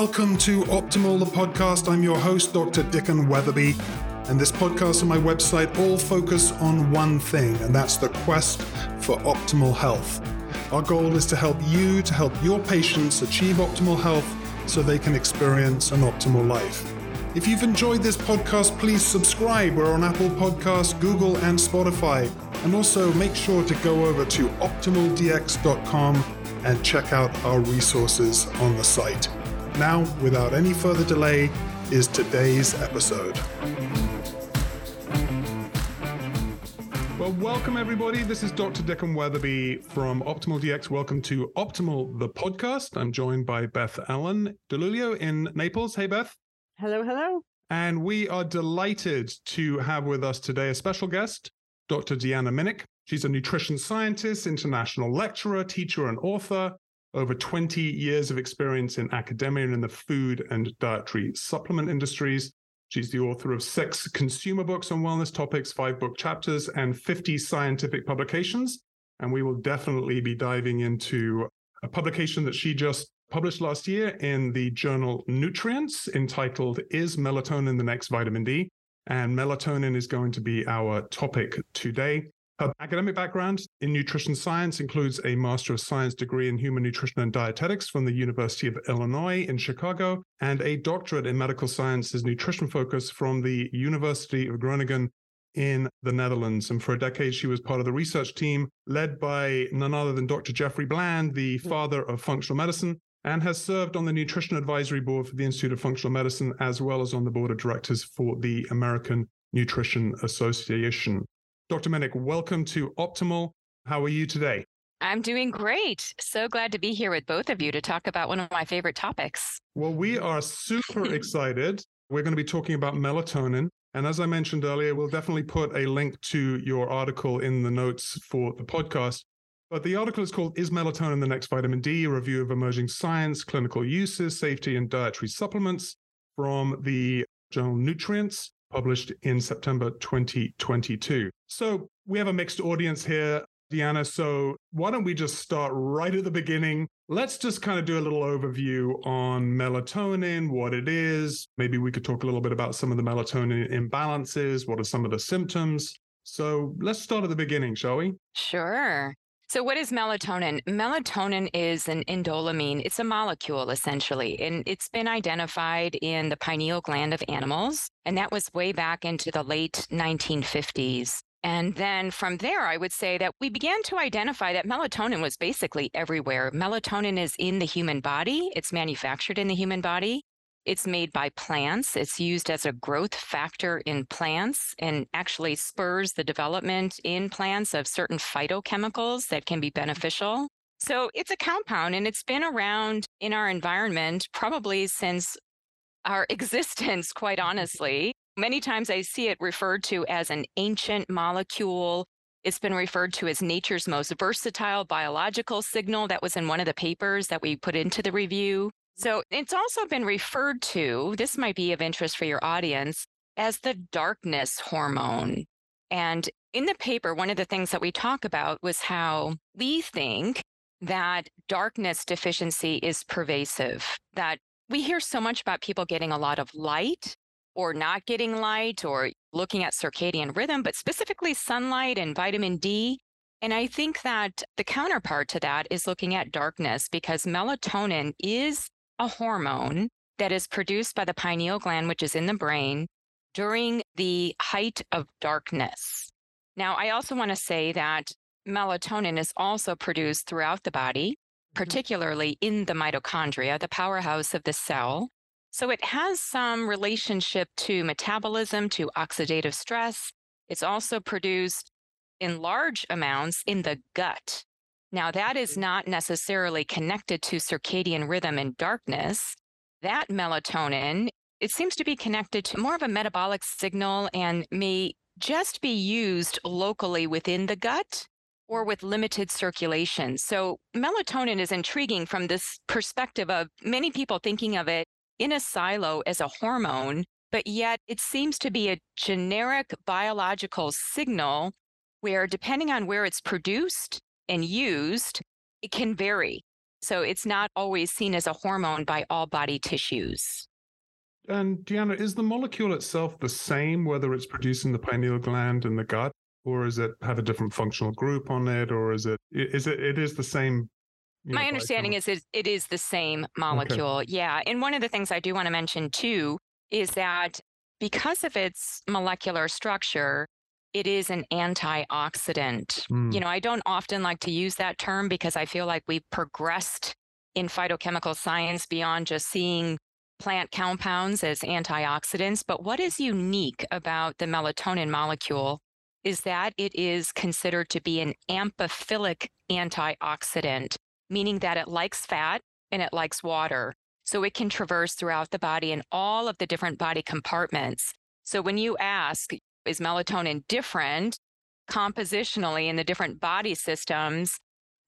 welcome to Optimal the podcast. I'm your host, Dr. Dicken Weatherby, and this podcast and my website all focus on one thing, and that's the quest for optimal health. Our goal is to help you to help your patients achieve optimal health so they can experience an optimal life. If you've enjoyed this podcast, please subscribe. We're on Apple Podcasts, Google, and Spotify. And also make sure to go over to optimaldx.com and check out our resources on the site. Now, without any further delay, is today's episode. Well, welcome everybody. This is Dr. Dicken Weatherby from Optimal DX. Welcome to Optimal, the podcast. I'm joined by Beth Ellen DiLuglio in Naples. Hey, Beth. Hello, hello. And we are delighted to have with us today a special guest, Dr. Deanna Minich. She's a nutrition scientist, international lecturer, teacher, and author. Over 20 years of experience in academia and in the food and dietary supplement industries. She's the author of six consumer books on wellness topics, five book chapters, and 50 scientific publications. And we will definitely be diving into a publication that she just published last year in the journal Nutrients entitled Is Melatonin the Next Vitamin D? And melatonin is going to be our topic today. Her academic background in nutrition science includes a Master of Science degree in Human Nutrition and Dietetics from the University of Illinois in Chicago and a doctorate in Medical Sciences Nutrition Focus from the University of Groningen in the Netherlands. And for a decade, she was part of the research team led by none other than Dr. Jeffrey Bland, the mm. father of functional medicine, and has served on the Nutrition Advisory Board for the Institute of Functional Medicine, as well as on the board of directors for the American Nutrition Association. Dr. Minich, welcome to Optimal. How are you today? I'm doing great. So glad to be here with both of you to talk about one of my favorite topics. Well, we are super excited. We're going to be talking about melatonin. And as I mentioned earlier, we'll definitely put a link to your article in the notes for the podcast. But the article is called Is Melatonin the Next Vitamin D? A review of emerging science, clinical uses, safety, and dietary supplements from the journal Nutrients published in September 2022. So we have a mixed audience here, Deanna. So why don't we just start right at the beginning? Let's just kind of do a little overview on melatonin, what it is. Maybe we could talk a little bit about some of the melatonin imbalances. What are some of the symptoms? So let's start at the beginning, shall we? Sure. So, what is melatonin? Melatonin is an indoleamine. It's a molecule essentially, and it's been identified in the pineal gland of animals. And that was way back into the late 1950s. And then from there, I would say that we began to identify that melatonin was basically everywhere. Melatonin is in the human body, it's manufactured in the human body. It's made by plants. It's used as a growth factor in plants and actually spurs the development in plants of certain phytochemicals that can be beneficial. So it's a compound and it's been around in our environment probably since our existence, quite honestly. Many times I see it referred to as an ancient molecule. It's been referred to as nature's most versatile biological signal. That was in one of the papers that we put into the review. So it's also been referred to, this might be of interest for your audience, as the darkness hormone. And in the paper, one of the things that we talk about was how we think that darkness deficiency is pervasive, that we hear so much about people getting a lot of light or not getting light or looking at circadian rhythm, but specifically sunlight and vitamin D. And I think that the counterpart to that is looking at darkness because melatonin is a hormone that is produced by the pineal gland, which is in the brain, during the height of darkness. Now, I also want to say that melatonin is also produced throughout the body, mm-hmm. particularly in the mitochondria, the powerhouse of the cell. So it has some relationship to metabolism, to oxidative stress. It's also produced in large amounts in the gut. Now, that is not necessarily connected to circadian rhythm and darkness. That melatonin, it seems to be connected to more of a metabolic signal and may just be used locally within the gut or with limited circulation. So, melatonin is intriguing from this perspective of many people thinking of it in a silo as a hormone, but yet it seems to be a generic biological signal where, depending on where it's produced, and used, it can vary. So it's not always seen as a hormone by all body tissues. And Deanna, is the molecule itself the same whether it's produced in the pineal gland and the gut, or is it have a different functional group on it, or is it is it it is the same? My know, understanding is it, it is the same molecule. Okay. Yeah. And one of the things I do want to mention too is that because of its molecular structure, it is an antioxidant. Mm. You know, I don't often like to use that term because I feel like we've progressed in phytochemical science beyond just seeing plant compounds as antioxidants. But what is unique about the melatonin molecule is that it is considered to be an amphiphilic antioxidant, meaning that it likes fat and it likes water. So it can traverse throughout the body in all of the different body compartments. So when you ask, is melatonin different compositionally in the different body systems?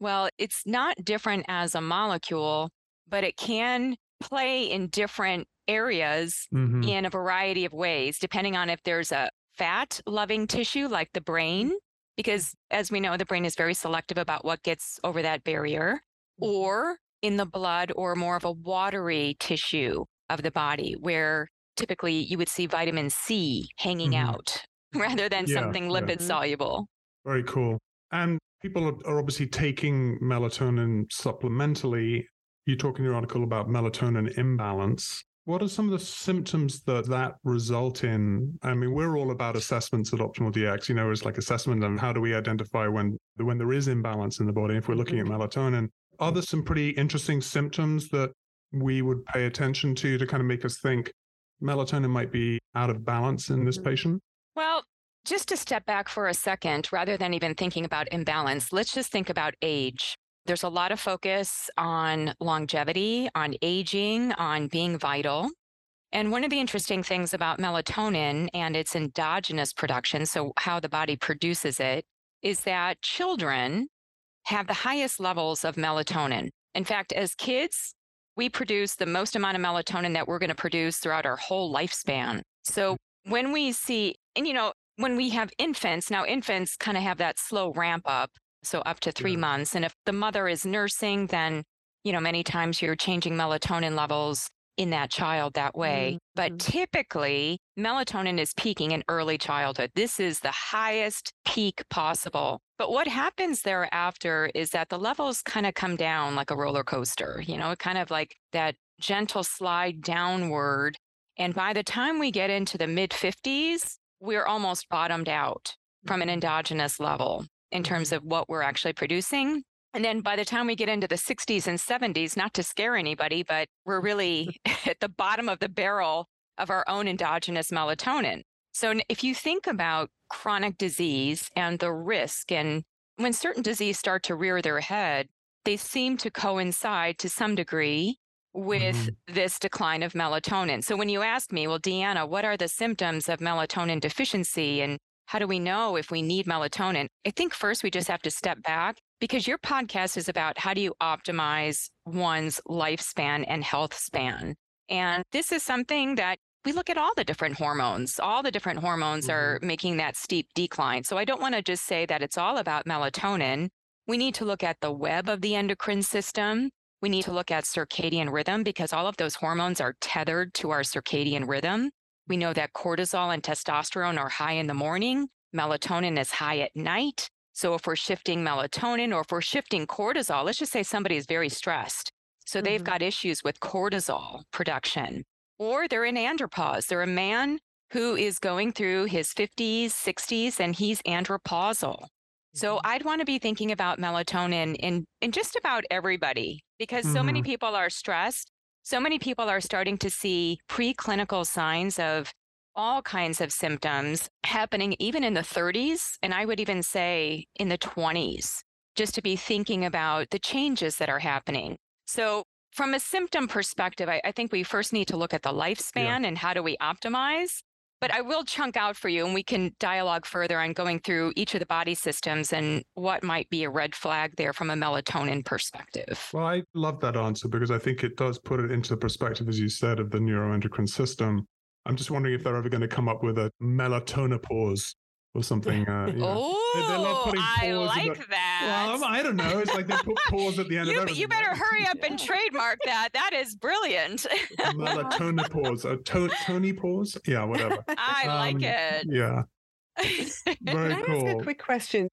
Well, it's not different as a molecule, but it can play in different areas mm-hmm. in a variety of ways, depending on if there's a fat loving tissue like the brain, because as we know, the brain is very selective about what gets over that barrier, mm-hmm. or in the blood or more of a watery tissue of the body where typically you would see vitamin C hanging mm-hmm. out rather than yeah, something lipid yeah. soluble. Very cool. And people are obviously taking melatonin supplementally. You talk in your article about melatonin imbalance. What are some of the symptoms that that result in? I mean, we're all about assessments at Optimal DX. You know, it's like assessment and how do we identify when when there is imbalance in the body. If we're looking at mm-hmm. melatonin, are there some pretty interesting symptoms that we would pay attention to to kind of make us think melatonin might be out of balance in this mm-hmm. patient? Well, just to step back for a second, rather than even thinking about imbalance, let's just think about age. There's a lot of focus on longevity, on aging, on being vital. And one of the interesting things about melatonin and its endogenous production, so how the body produces it, is that children have the highest levels of melatonin. In fact, as kids, we produce the most amount of melatonin that we're going to produce throughout our whole lifespan. So when we see, and you know, when we have infants, now infants kind of have that slow ramp up, so up to three yeah. months. And if the mother is nursing, then, you know, many times you're changing melatonin levels in that child that way. Mm-hmm. But typically, melatonin is peaking in early childhood. This is the highest peak possible. But what happens thereafter is that the levels kind of come down like a roller coaster, you know, kind of like that gentle slide downward. And by the time we get into the mid 50s, we're almost bottomed out from an mm-hmm. endogenous level in terms mm-hmm. of what we're actually producing. And then by the time we get into the 60s and 70s, not to scare anybody, but we're really at the bottom of the barrel of our own endogenous melatonin. So if you think about chronic disease and the risk, and when certain disease start to rear their head, they seem to coincide to some degree with mm-hmm. this decline of melatonin. So when you ask me, well, Deanna, what are the symptoms of melatonin deficiency and how do we know if we need melatonin? I think first we just have to step back because your podcast is about how do you optimize one's lifespan and health span. And this is something that we look at all the different hormones. All the different hormones mm-hmm. are making that steep decline. So I don't want to just say that it's all about melatonin. We need to look at the web of the endocrine system. We need to look at circadian rhythm because all of those hormones are tethered to our circadian rhythm. We know that cortisol and testosterone are high in the morning, melatonin is high at night. So if we're shifting melatonin or if we're shifting cortisol, let's just say somebody is very stressed. So mm-hmm. they've got issues with cortisol production, or they're in andropause. They're a man who is going through his 50s, 60s, and he's andropausal. So mm-hmm. I'd want to be thinking about melatonin in, in just about everybody because mm-hmm. so many mm-hmm. people are stressed so many people are starting to see preclinical signs of all kinds of symptoms happening even in the 30s, and I would even say in the 20s, just to be thinking about the changes that are happening. So, from a symptom perspective, I, I think we first need to look at the lifespan yeah. and how do we optimize. But I will chunk out for you and we can dialogue further on going through each of the body systems and what might be a red flag there from a melatonin perspective. Well, I love that answer because I think it does put it into the perspective, as you said, of the neuroendocrine system. I'm just wondering if they're ever going to come up with a melatonipause or something. Uh, you know. Oh, I like that. that. Well, I don't know. It's like they put pause at the end you, of everything. you better hurry up and trademark that. That is brilliant. Melatonin pause. A to- Tony pause. Yeah, whatever. I like Um, it. Yeah, very Can I ask a quick question?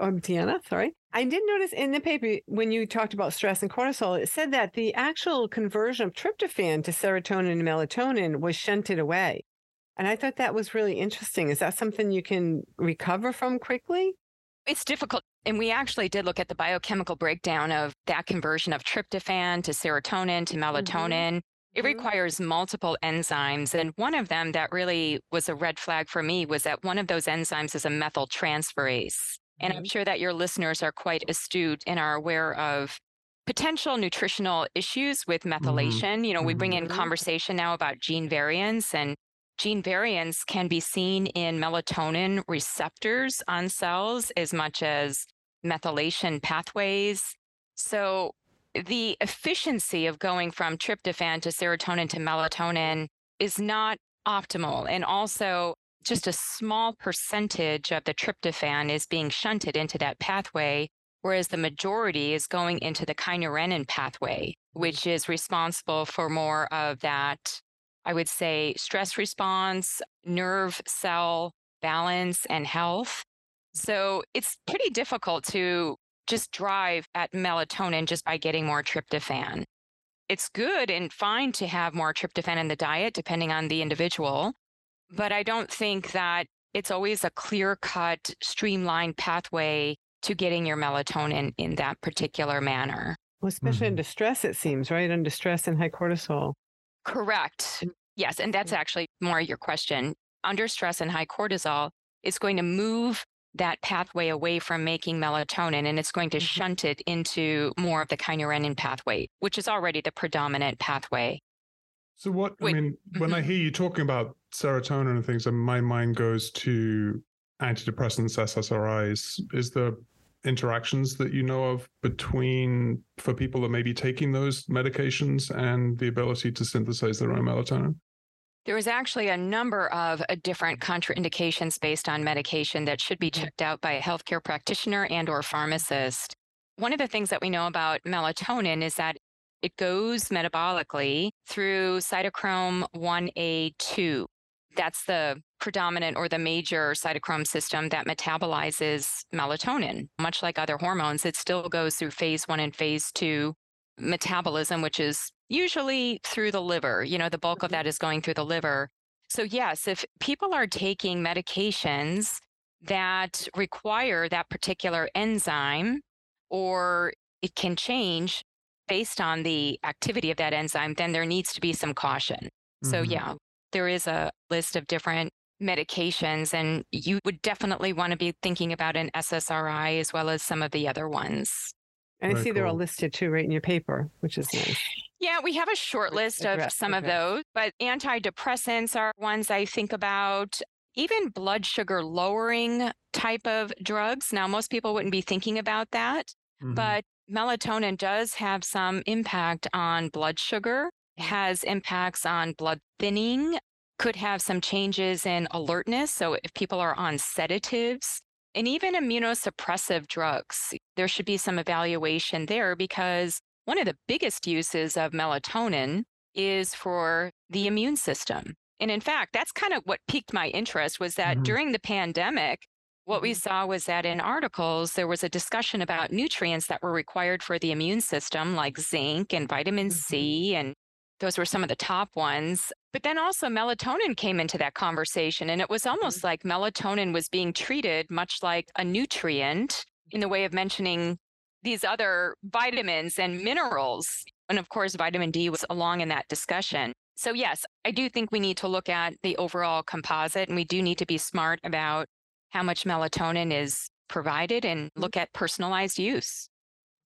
Um, Deanna, sorry. I did notice in the paper when you talked about stress and cortisol, it said that the actual conversion of tryptophan to serotonin and melatonin was shunted away. And I thought that was really interesting. Is that something you can recover from quickly? It's difficult. And we actually did look at the biochemical breakdown of that conversion of tryptophan to serotonin to melatonin. It Mhm. requires multiple enzymes. And one of them that really was a red flag for me was that one of those enzymes is a methyltransferase. And I'm sure that your listeners are quite astute and are aware of potential nutritional issues with methylation. You know, we bring in Mhm. conversation now about gene variants and gene variants can be seen in melatonin receptors on cells as much as methylation pathways. So the efficiency of going from tryptophan to serotonin to melatonin is not optimal. And also, just a small percentage of the tryptophan is being shunted into that pathway, whereas the majority is going into the kynurenine pathway, which is responsible for more of that, I would say, stress response, nerve cell balance, and health. So it's pretty difficult to just drive at melatonin just by getting more tryptophan. It's good and fine to have more tryptophan in the diet, depending on the individual. But I don't think that it's always a clear cut, streamlined pathway to getting your melatonin in that particular manner. Well, especially Mhm. under stress, it seems, right? Under stress and high cortisol. Correct. Yes. And that's actually more your question. Under stress and high cortisol, it's going to move that pathway away from making melatonin and it's going to Mhm. shunt it into more of the kynurenine pathway, which is already the predominant pathway. So what I Wait, mean, when I mhm. hear you talking about serotonin and things, and my mind goes to antidepressants, SSRIs. Is there interactions that you know of between for people that may be taking those medications and the ability to synthesize their own melatonin? There is actually a number of uh, different contraindications based on medication that should be Mhm. checked out by a healthcare practitioner and or pharmacist. One of the things that we know about melatonin is that it goes metabolically through cytochrome 1A2. That's the predominant or the major cytochrome system that metabolizes melatonin. Much like other hormones, it still goes through phase one and phase two metabolism, which is usually through the liver. You know, the bulk of that is going through the liver. So, yes, if people are taking medications that require that particular enzyme or it can change based on the activity of that enzyme, then there needs to be some caution. So, Mhm. yeah, there is a list of different medications, and you would definitely want to be thinking about an SSRI as well as some of the other ones. And I Very see they're all listed too, right in your paper, which is nice. Yeah, we have a short list of address- some of those, but antidepressants are ones I think about. Even blood sugar lowering type of drugs. Now, most people wouldn't be thinking about that, Mhm. but melatonin does have some impact on blood sugar, has impacts on blood thinning, could have some changes in alertness. So, if people are on sedatives, and even immunosuppressive drugs, there should be some evaluation there because one of the biggest uses of melatonin is for the immune system. And in fact, that's kind of what piqued my interest was that Mhm. during the pandemic, what we Mhm. saw was that in articles, there was a discussion about nutrients that were required for the immune system, like zinc and vitamin C. And those were some of the top ones. But then also melatonin came into that conversation. And it was mm-hmm. almost like melatonin was being treated much like a nutrient in the way of mentioning these other vitamins and minerals. And of course, vitamin D was along in that discussion. So, yes, I do think we need to look at the overall composite and we do need to be smart about how much melatonin is provided and mm-hmm. look at personalized use.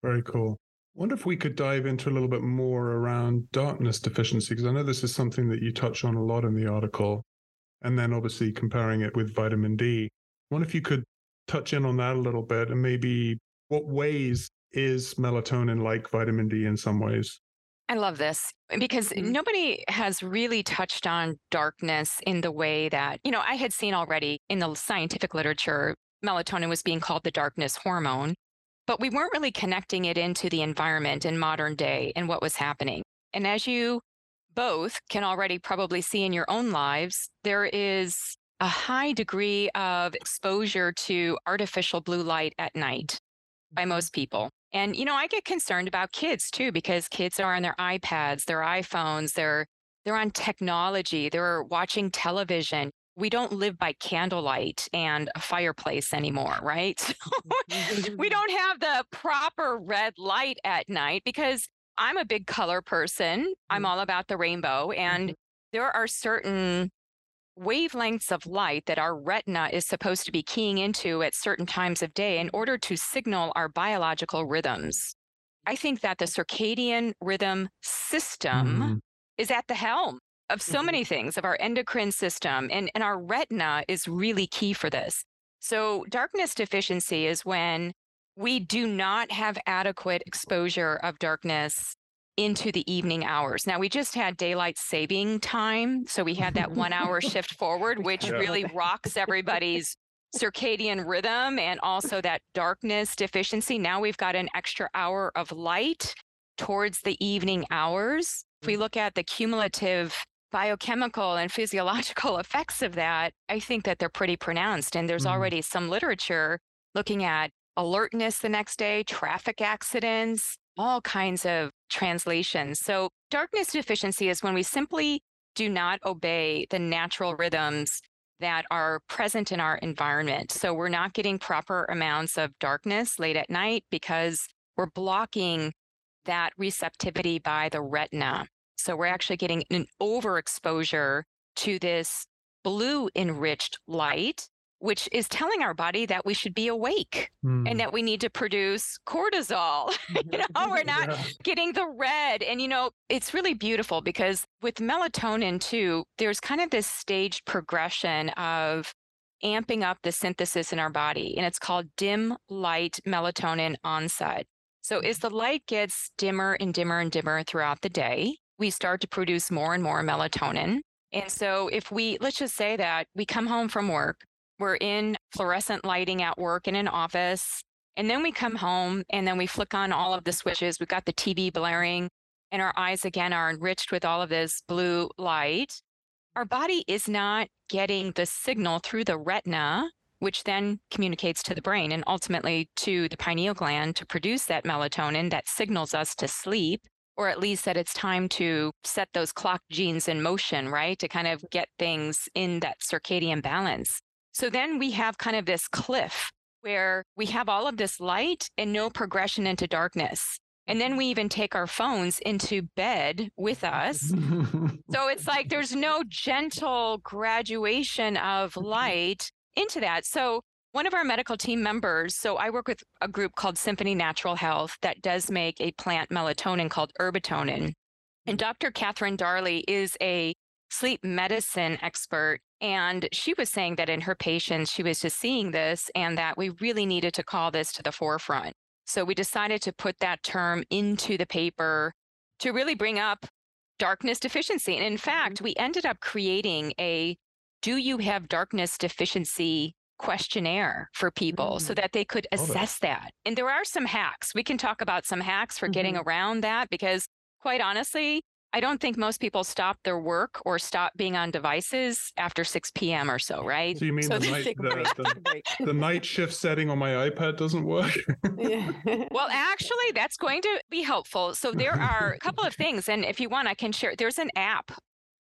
Very cool. Wonder if we could dive into a little bit more around darkness deficiency, because I know this is something that you touch on a lot in the article. And then obviously comparing it with vitamin D. Wonder if you could touch in on that a little bit and maybe what ways is melatonin like vitamin D in some ways? I love this because Mhm. nobody has really touched on darkness in the way that, you know, I had seen already in the scientific literature, melatonin was being called the darkness hormone. But we weren't really connecting it into the environment in modern day and what was happening. And as you both can already probably see in your own lives, there is a high degree of exposure to artificial blue light at night by mm-hmm. most people. And, you know, I get concerned about kids too, because kids are on their iPads, their iPhones, they're, they're on technology, they're watching television. We don't live by candlelight and a fireplace anymore, right? we don't have the proper red light at night because I'm a big color person. I'm mm-hmm. all about the rainbow. And mm-hmm. there are certain wavelengths of light that our retina is supposed to be keying into at certain times of day in order to signal our biological rhythms. I think that the circadian rhythm system mm-hmm. is at the helm of so mm-hmm. many things, of our endocrine system, and, and our retina is really key for this. So, darkness deficiency is when we do not have adequate exposure of darkness into the evening hours. Now, we just had daylight saving time. So we had that one hour shift forward, which yeah. really rocks everybody's circadian rhythm and also that darkness deficiency. Now we've got an extra hour of light towards the evening hours. If we mm. look at the cumulative biochemical and physiological effects of that, I think that they're pretty pronounced. And there's mm. already some literature looking at alertness the next day, traffic accidents, all kinds of translations. So, darkness deficiency is when we simply do not obey the natural rhythms that are present in our environment. So, we're not getting proper amounts of darkness late at night because we're blocking that receptivity by the retina. So, we're actually getting an overexposure to this blue enriched light which is telling our body that we should be awake mm. and hmm. that we need to produce cortisol. you know, we're not yeah. getting the red. And, you know, it's really beautiful because with melatonin too, there's kind of this staged progression of amping up the synthesis in our body. And it's called dim light melatonin onset. So as the light gets dimmer and dimmer and dimmer throughout the day, we start to produce more and more melatonin. And so if we, let's just say that we come home from work, we're in fluorescent lighting at work in an office. And then we come home and then we flick on all of the switches. We've got the TV blaring, and our eyes again are enriched with all of this blue light. Our body is not getting the signal through the retina, which then communicates to the brain and ultimately to the pineal gland to produce that melatonin that signals us to sleep, or at least that it's time to set those clock genes in motion, right? To kind of get things in that circadian balance. So then we have kind of this cliff where we have all of this light and no progression into darkness. And then we even take our phones into bed with us. so it's like there's no gentle graduation of light into that. So one of our medical team members, so I work with a group called Symphony Natural Health that does make a plant melatonin called Herbatonin. And Dr. Catherine Darley is a sleep medicine expert. And she was saying that in her patients, she was just seeing this and that we really needed to call this to the forefront. So we decided to put that term into the paper to really bring up darkness deficiency. And in fact, mm-hmm. we ended up creating a do you have darkness deficiency questionnaire for people mm-hmm. so that they could assess that. And there are some hacks. We can talk about some hacks for mm-hmm. getting around that because quite honestly, I don't think most people stop their work or stop being on devices after 6 p.m. or so, right? So you mean so the, night, the, the, the, night shift setting on my iPad doesn't work? well, actually, that's going to be helpful. So there are a couple of things. And if you want, I can share. There's an app.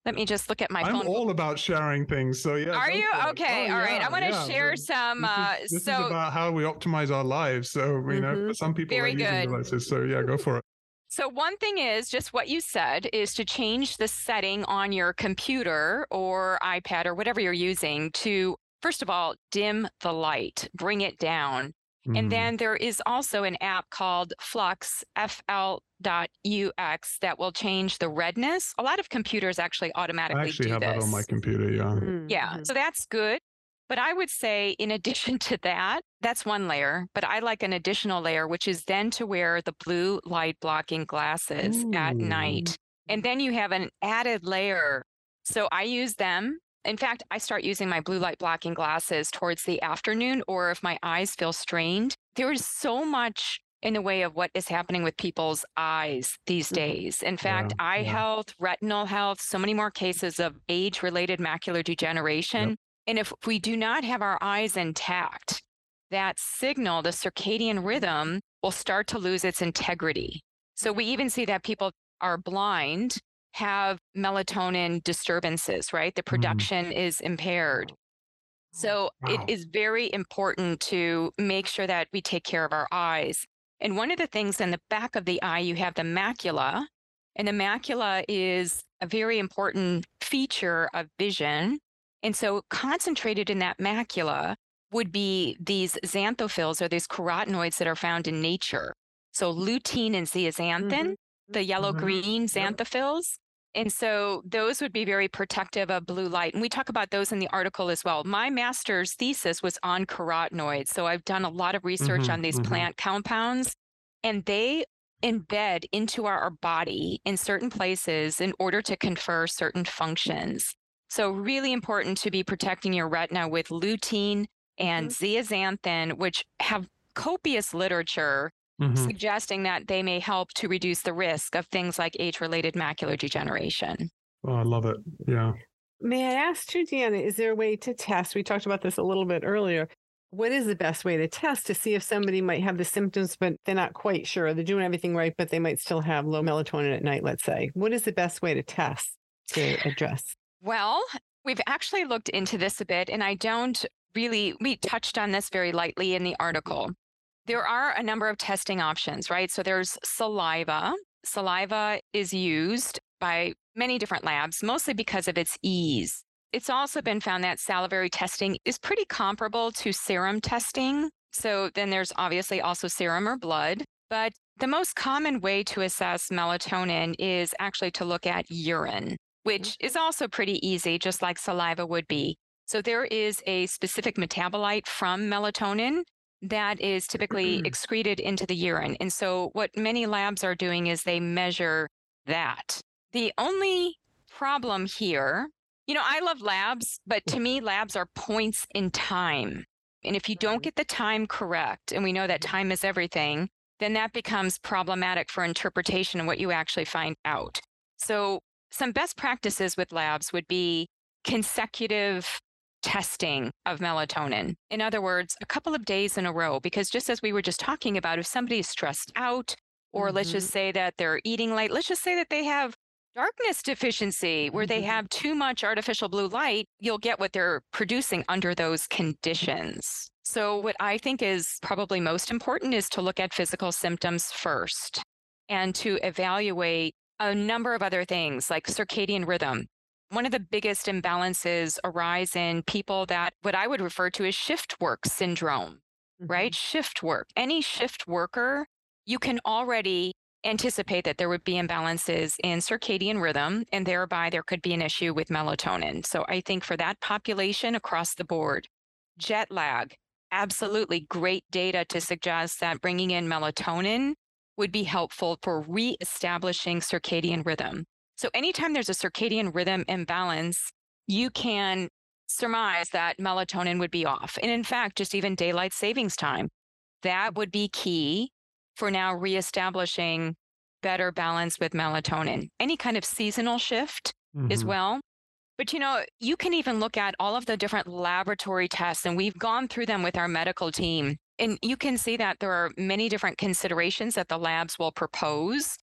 Let me just look at my I'm phone. I'm all about sharing things. So yeah. Are you okay? Oh, all yeah, right. I want to yeah. share some. This, uh, is, this so, is about how we optimize our lives. So you know, mm-hmm. some people Very are good. using devices. So yeah, go for it. So, one thing is just what you said is to change the setting on your computer or iPad or whatever you're using to, first of all, dim the light, bring it down. Mm. And then there is also an app called Flux, FL.ux, that will change the redness. A lot of computers actually automatically I actually do have this. that on my computer, yeah. Mm-hmm. Yeah. So that's good. But I would say, in addition to that, that's one layer. But I like an additional layer, which is then to wear the blue light blocking glasses Ooh. at night. And then you have an added layer. So I use them In fact, I start using my blue light blocking glasses towards the afternoon, or if my eyes feel strained. There is so much in the way of what is happening with people's eyes these Mhm. days. In fact, Yeah, eye yeah. health, retinal health, so many more cases of age related macular degeneration. And if we do not have our eyes intact, that signal, the circadian rhythm, will start to lose its integrity. So we even see that people are blind have melatonin disturbances, right? The production is impaired. So Wow. it is very important to make sure that we take care of our eyes. And one of the things in the back of the eye, you have the macula, and the macula is a very important feature of vision. And so concentrated in that macula would be these xanthophylls or these carotenoids that are found in nature. So lutein and zeaxanthin, Mhm. the yellow Mhm. green Yep. xanthophylls. And so those would be very protective of blue light. And we talk about those in the article as well. My master's thesis was on carotenoids. So I've done a lot of research Mhm, on these mhm. plant compounds, and they embed into our body in certain places in order to confer certain functions. So, really important to be protecting your retina with lutein and zeaxanthin, which have copious literature Mhm. suggesting that they may help to reduce the risk of things like age related macular degeneration. Oh, I love it. Yeah. May I ask too, Deanna, is there a way to test? We talked about this a little bit earlier. What is the best way to test to see if somebody might have the symptoms, but they're not quite sure? They're doing everything right, but they might still have low melatonin at night, let's say. What is the best way to test to address? Well, we've actually looked into this a bit, and I don't really, we touched on this very lightly in the article. There are a number of testing options, right? So there's saliva. Saliva is used by many different labs, mostly because of its ease. It's also been found that salivary testing is pretty comparable to serum testing. So then there's obviously also serum or blood. But the most common way to assess melatonin is actually to look at urine, mm-hmm. which is also pretty easy, just like saliva would be. So there is a specific metabolite from melatonin that is typically mm-hmm. excreted into the urine. And so what many labs are doing is they measure that. The only problem here, you know, I love labs, but to me, labs are points in time. And if you don't mm-hmm. get the time correct, and we know that time is everything, then that becomes problematic for interpretation and what you actually find out. So, some best practices with labs would be consecutive testing of melatonin. In other words, a couple of days in a row, because just as we were just talking about, if somebody is stressed out, or let's just say that they're eating light, let's just say that they have darkness deficiency where they Mhm. have too much artificial blue light, you'll get what they're producing under those conditions. So, what I think is probably most important is to look at physical symptoms first and to evaluate a number of other things like circadian rhythm. One of the biggest imbalances arise in people that what I would refer to as shift work syndrome right? Mm-hmm. Shift work. Any shift worker, you can already anticipate that there would be imbalances in circadian rhythm, and thereby there could be an issue with melatonin. So I think for that population across the board, jet lag, absolutely great data to suggest that bringing in melatonin would be helpful for reestablishing circadian rhythm. So anytime there's a circadian rhythm imbalance, you can surmise that melatonin would be off. And in fact, just even daylight savings time, that would be key for now reestablishing better balance with melatonin. Any kind of seasonal shift as Mhm. well. But you know, you can even look at all of the different laboratory tests, and we've gone through them with our medical team. And you can see that there are many different considerations that the labs will propose.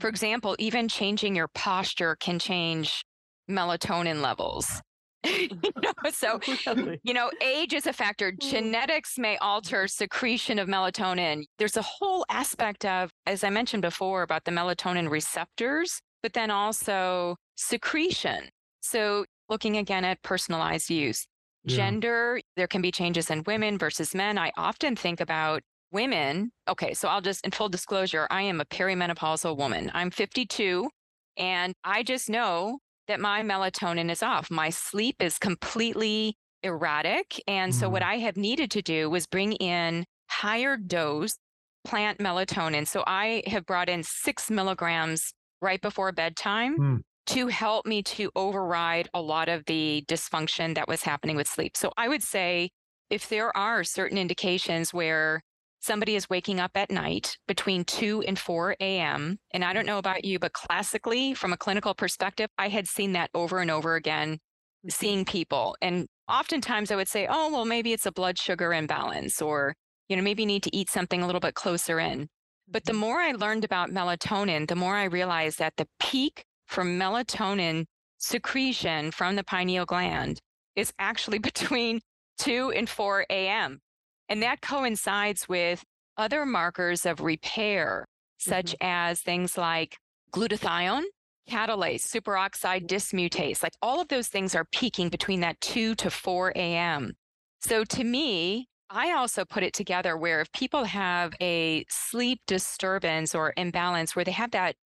For example, even changing your posture can change melatonin levels. you know, so Really? you know, age is a factor. Mm. Genetics may alter secretion of melatonin. There's a whole aspect of, as I mentioned before, about the melatonin receptors, but then also secretion. So, looking again at personalized use, Yeah. gender, there can be changes in women versus men. I often think about women. Okay, so I'll just, in full disclosure, I am a perimenopausal woman. I'm 52, and I just know that my melatonin is off. My sleep is completely erratic. And so, what I have needed to do was bring in higher dose plant melatonin. So, I have brought in six milligrams right before bedtime Mm. to help me to override a lot of the dysfunction that was happening with sleep. So I would say if there are certain indications where somebody is waking up at night between 2 and 4 a.m., and I don't know about you, but classically, from a clinical perspective, I had seen that over and over again, mm-hmm. seeing people. And oftentimes I would say, oh, well, maybe it's a blood sugar imbalance, or, you know, maybe you need to eat something a little bit closer in. But the mm-hmm. more I learned about melatonin, the more I realized that the peak for melatonin secretion from the pineal gland is actually between 2 and 4 a.m. And that coincides with other markers of repair, such mm-hmm. as things like glutathione, catalase, superoxide dismutase. Like all of those things are peaking between that 2 to 4 a.m. So to me, I also put it together where if people have a sleep disturbance or imbalance where they have that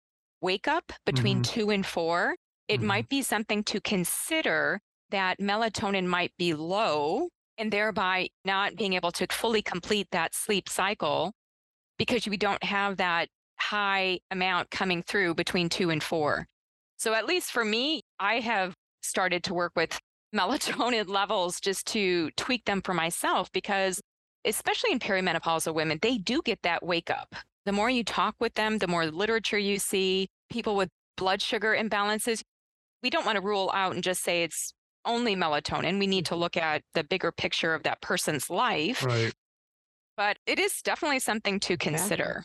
wake up between mm-hmm. 2 and 4, it mm-hmm. might be something to consider that melatonin might be low and thereby not being able to fully complete that sleep cycle because we don't have that high amount coming through between two and four. So, at least for me, I have started to work with melatonin levels just to tweak them for myself because, especially in perimenopausal women, they do get that wake up. The more you talk with them, the more literature you see, people with blood sugar imbalances. We don't want to rule out and just say it's only melatonin. We need to look at the bigger picture of that person's life. Right. But it is definitely something to consider.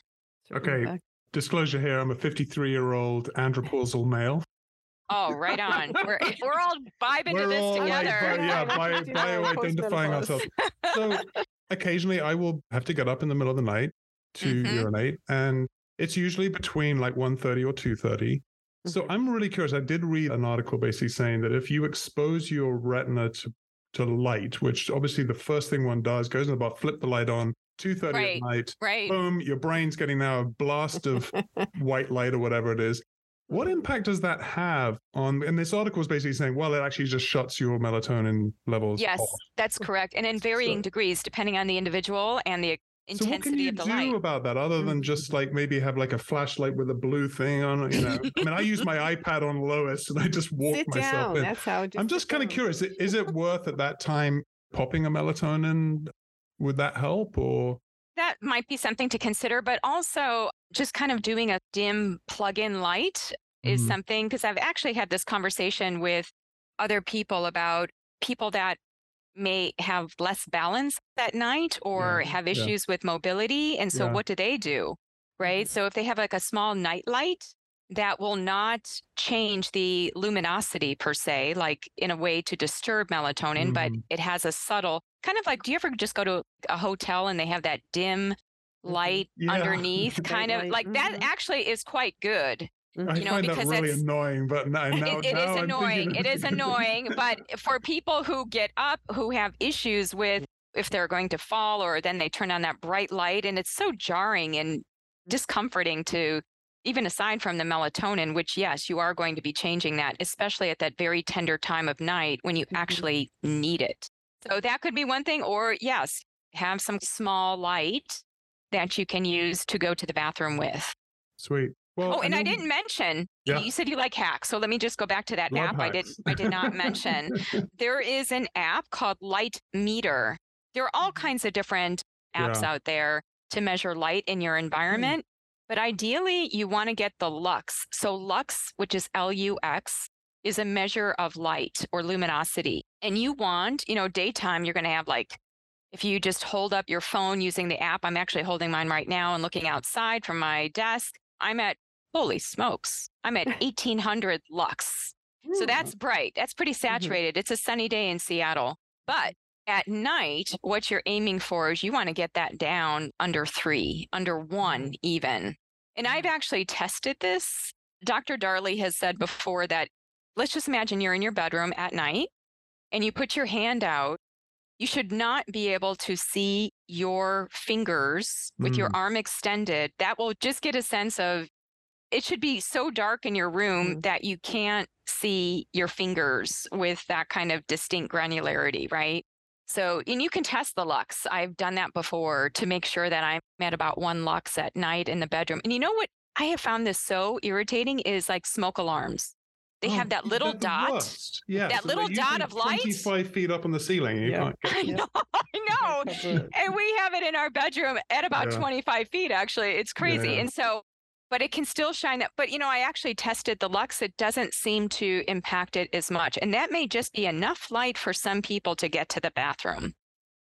Okay. Disclosure here I'm a 53 year old andropausal male. Oh, right on. We're, we're all vibing we're to this all together. Like, yeah, bio, bio identifying ourselves. So occasionally I will have to get up in the middle of the night to mm-hmm. urinate. And it's usually between like 1.30 or 2.30. So mm-hmm. I'm really curious. I did read an article basically saying that if you expose your retina to, to light, which obviously the first thing one does goes in the bar, flip the light on, 2.30 right, at night, right. boom, your brain's getting now a blast of white light or whatever it is. What impact does that have on? And this article is basically saying, well, it actually just shuts your melatonin levels. Yes, off. that's correct, and in varying so, degrees depending on the individual and the intensity so what can you do light. about that other than just like maybe have like a flashlight with a blue thing on it? You know, I mean, I use my iPad on lowest and I just walk Sit myself down. in. That's how. Just I'm just kind of curious. Is it worth at that time popping a melatonin? Would that help or? That might be something to consider, but also just kind of doing a dim plug-in light is mm. something because I've actually had this conversation with other people about people that may have less balance at night or yeah, have issues yeah. with mobility. And so, yeah. what do they do? Right. Mm-hmm. So, if they have like a small night light, that will not change the luminosity per se, like in a way to disturb melatonin, mm-hmm. but it has a subtle kind of like do you ever just go to a hotel and they have that dim mm-hmm. light underneath? kind of like mm-hmm. that actually is quite good. I you know, find because that really annoying, but now, now it, it now is annoying. It is annoying, but for people who get up who have issues with if they're going to fall or then they turn on that bright light and it's so jarring and discomforting to even aside from the melatonin, which yes, you are going to be changing that, especially at that very tender time of night when you mm-hmm. actually need it. So that could be one thing. Or yes, have some small light that you can use to go to the bathroom with. Sweet. Well, oh, and I, mean, I didn't mention. Yeah. You said you like hacks, so let me just go back to that Love app. Hacks. I did. I did not mention. there is an app called Light Meter. There are all mm-hmm. kinds of different apps yeah. out there to measure light in your mm. environment. But ideally, you want to get the lux. So lux, which is L U X, is a measure of light or luminosity. And you want, you know, daytime, you're going to have like if you just hold up your phone using the app, I'm actually holding mine right now and looking outside from my desk. I'm at holy smokes, I'm at 1800 lux. So that's bright. That's pretty mm-hmm. saturated. Mm-hmm. It's a sunny day in Seattle. But at night, what you're aiming for is you want to get that down under three, under one, mm-hmm. even. And I've mm-hmm. actually tested this. Dr. Darley has said before that let's just imagine you're in your bedroom at night and you put your hand out. You should not be able to see your fingers with mm. your arm extended. That will just get a sense of it should be so dark in your room mm. that you can't see your fingers with that kind of distinct granularity, right? So, and you can test the lux. I've done that before to make sure that I'm at about one lux at night in the bedroom. And you know what? I have found this so irritating is like smoke alarms. they Oh, have that little dot. Yeah, that so little dot of light. 25 feet up on the ceiling. Yeah. can't I know, I know. And we have it in our bedroom at about Yeah. 25 feet, actually. It's crazy. Yeah. And so, but it can still shine that. But, you know, I actually tested the Lux. It doesn't seem to impact it as much. And that may just be enough light for some people to get to the bathroom.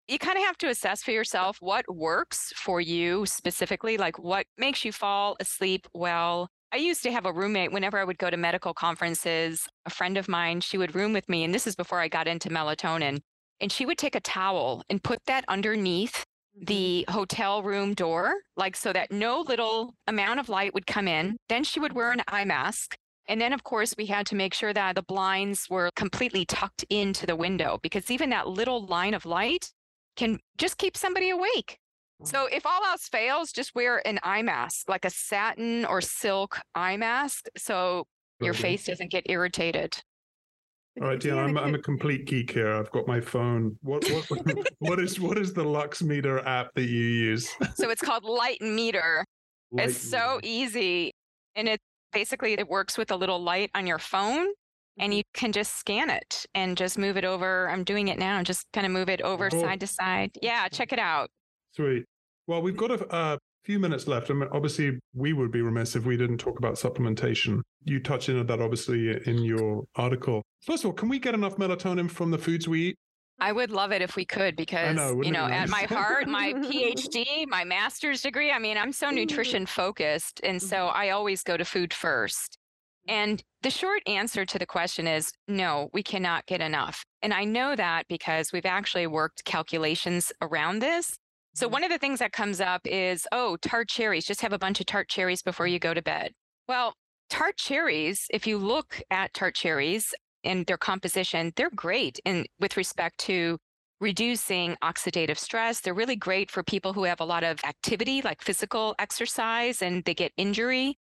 You kind of have to assess for yourself what works for you specifically, like what makes you fall asleep well. I used to have a roommate whenever I would go to medical conferences. A friend of mine, she would room with me, and this is before I got into melatonin. And she would take a towel and put that underneath Mm-hmm. the hotel room door, like so that no little amount of light would come in. Then she would wear an eye mask. And then, of course, we had to make sure that the blinds were completely tucked into the window because even that little line of light can just keep somebody awake. So, if all else fails, just wear an eye mask, like a satin or silk eye mask, so your face doesn't get irritated. All right, Deanna, I'm, I'm a complete geek here. I've got my phone. What what what is what is the Lux Meter app that you use? So, it's called Light Meter. Light It's so easy. And it basically it works with a little light on your phone and mm-hmm. you can just scan it and just move it over. I'm doing it now. Just kind of move it over Cool. side to side. Yeah, check it out. Sweet. Well, we've got a, a few minutes left. I mean, obviously, we would be remiss if we didn't talk about supplementation. You touched into that, obviously, in your article. First of all, can we get enough melatonin from the foods we eat? I would love it if we could because know, you know, at my heart, my PhD, my master's degree, I mean, I'm so mm-hmm. nutrition focused and mm-hmm. so I always go to food first. And the short answer to the question is no, we cannot get enough. And I know that because we've actually worked calculations around this. So mm-hmm. one of the things that comes up is, oh, tart cherries, just have a bunch of tart cherries before you go to bed. Well, tart cherries, if you look at tart cherries and their composition, they're great in with respect to reducing oxidative stress. They're really great for people who have a lot of activity, like physical exercise, and they get injury.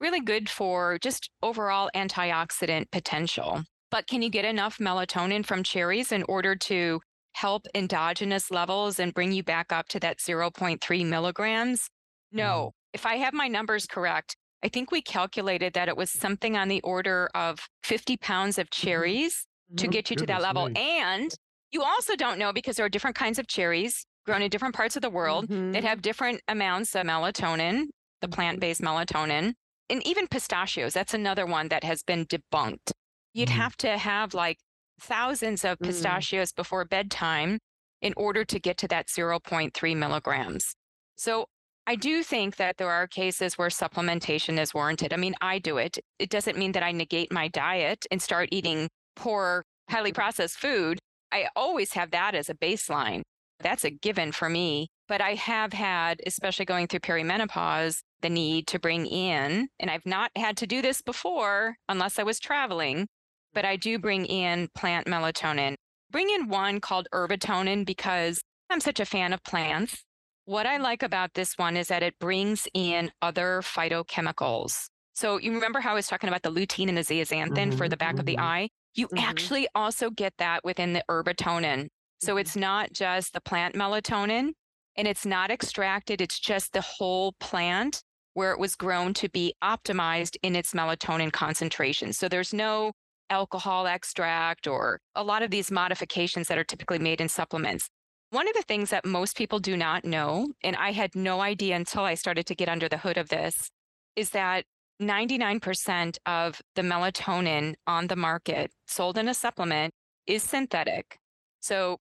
Really good for just overall antioxidant potential. But can you get enough melatonin from cherries in order to help endogenous levels and bring you back up to that 0.3 milligrams? Mm-hmm. No. If I have my numbers correct, I think we calculated that it was something on the order of 50 pounds of cherries to Oh, get you to that level. me. And you also don't know because there are different kinds of cherries grown in different parts of the world that Mhm. have different amounts of melatonin, the plant based melatonin, and even pistachios. That's another one that has been debunked. You'd Mhm. have to have like thousands of Mm. pistachios before bedtime in order to get to that 0.3 milligrams. So I do think that there are cases where supplementation is warranted. I mean, I do it. It doesn't mean that I negate my diet and start eating poor, highly processed food. I always have that as a baseline. That's a given for me. But I have had, especially going through perimenopause, the need to bring in, and I've not had to do this before unless I was traveling, but I do bring in plant melatonin. Bring in one called Herbatonin because I'm such a fan of plants. What I like about this one is that it brings in other phytochemicals. So you remember how I was talking about the lutein and the zeaxanthin for Mhm, the back of the mhm. eye? You Mhm. actually also get that within the herbatonin. So Mhm. it's not just the plant melatonin and it's not extracted, it's just the whole plant where it was grown to be optimized in its melatonin concentration. So there's no alcohol extract or a lot of these modifications that are typically made in supplements. One of the things that most people do not know, and I had no idea until I started to get under the hood of this, is that 99% of the melatonin on the market sold in a supplement is synthetic. So,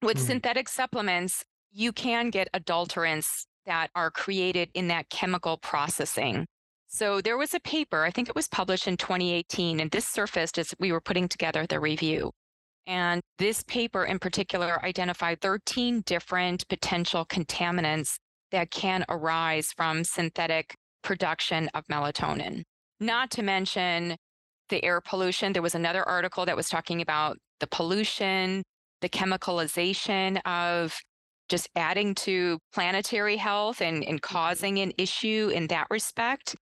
with Hmm. synthetic supplements, you can get adulterants that are created in that chemical processing. So, there was a paper, I think it was published in 2018, and this surfaced as we were putting together the review. And this paper in particular identified 13 different potential contaminants that can arise from synthetic production of melatonin. Not to mention the air pollution. There was another article that was talking about the pollution, the chemicalization of just adding to planetary health and, and causing an issue in that respect.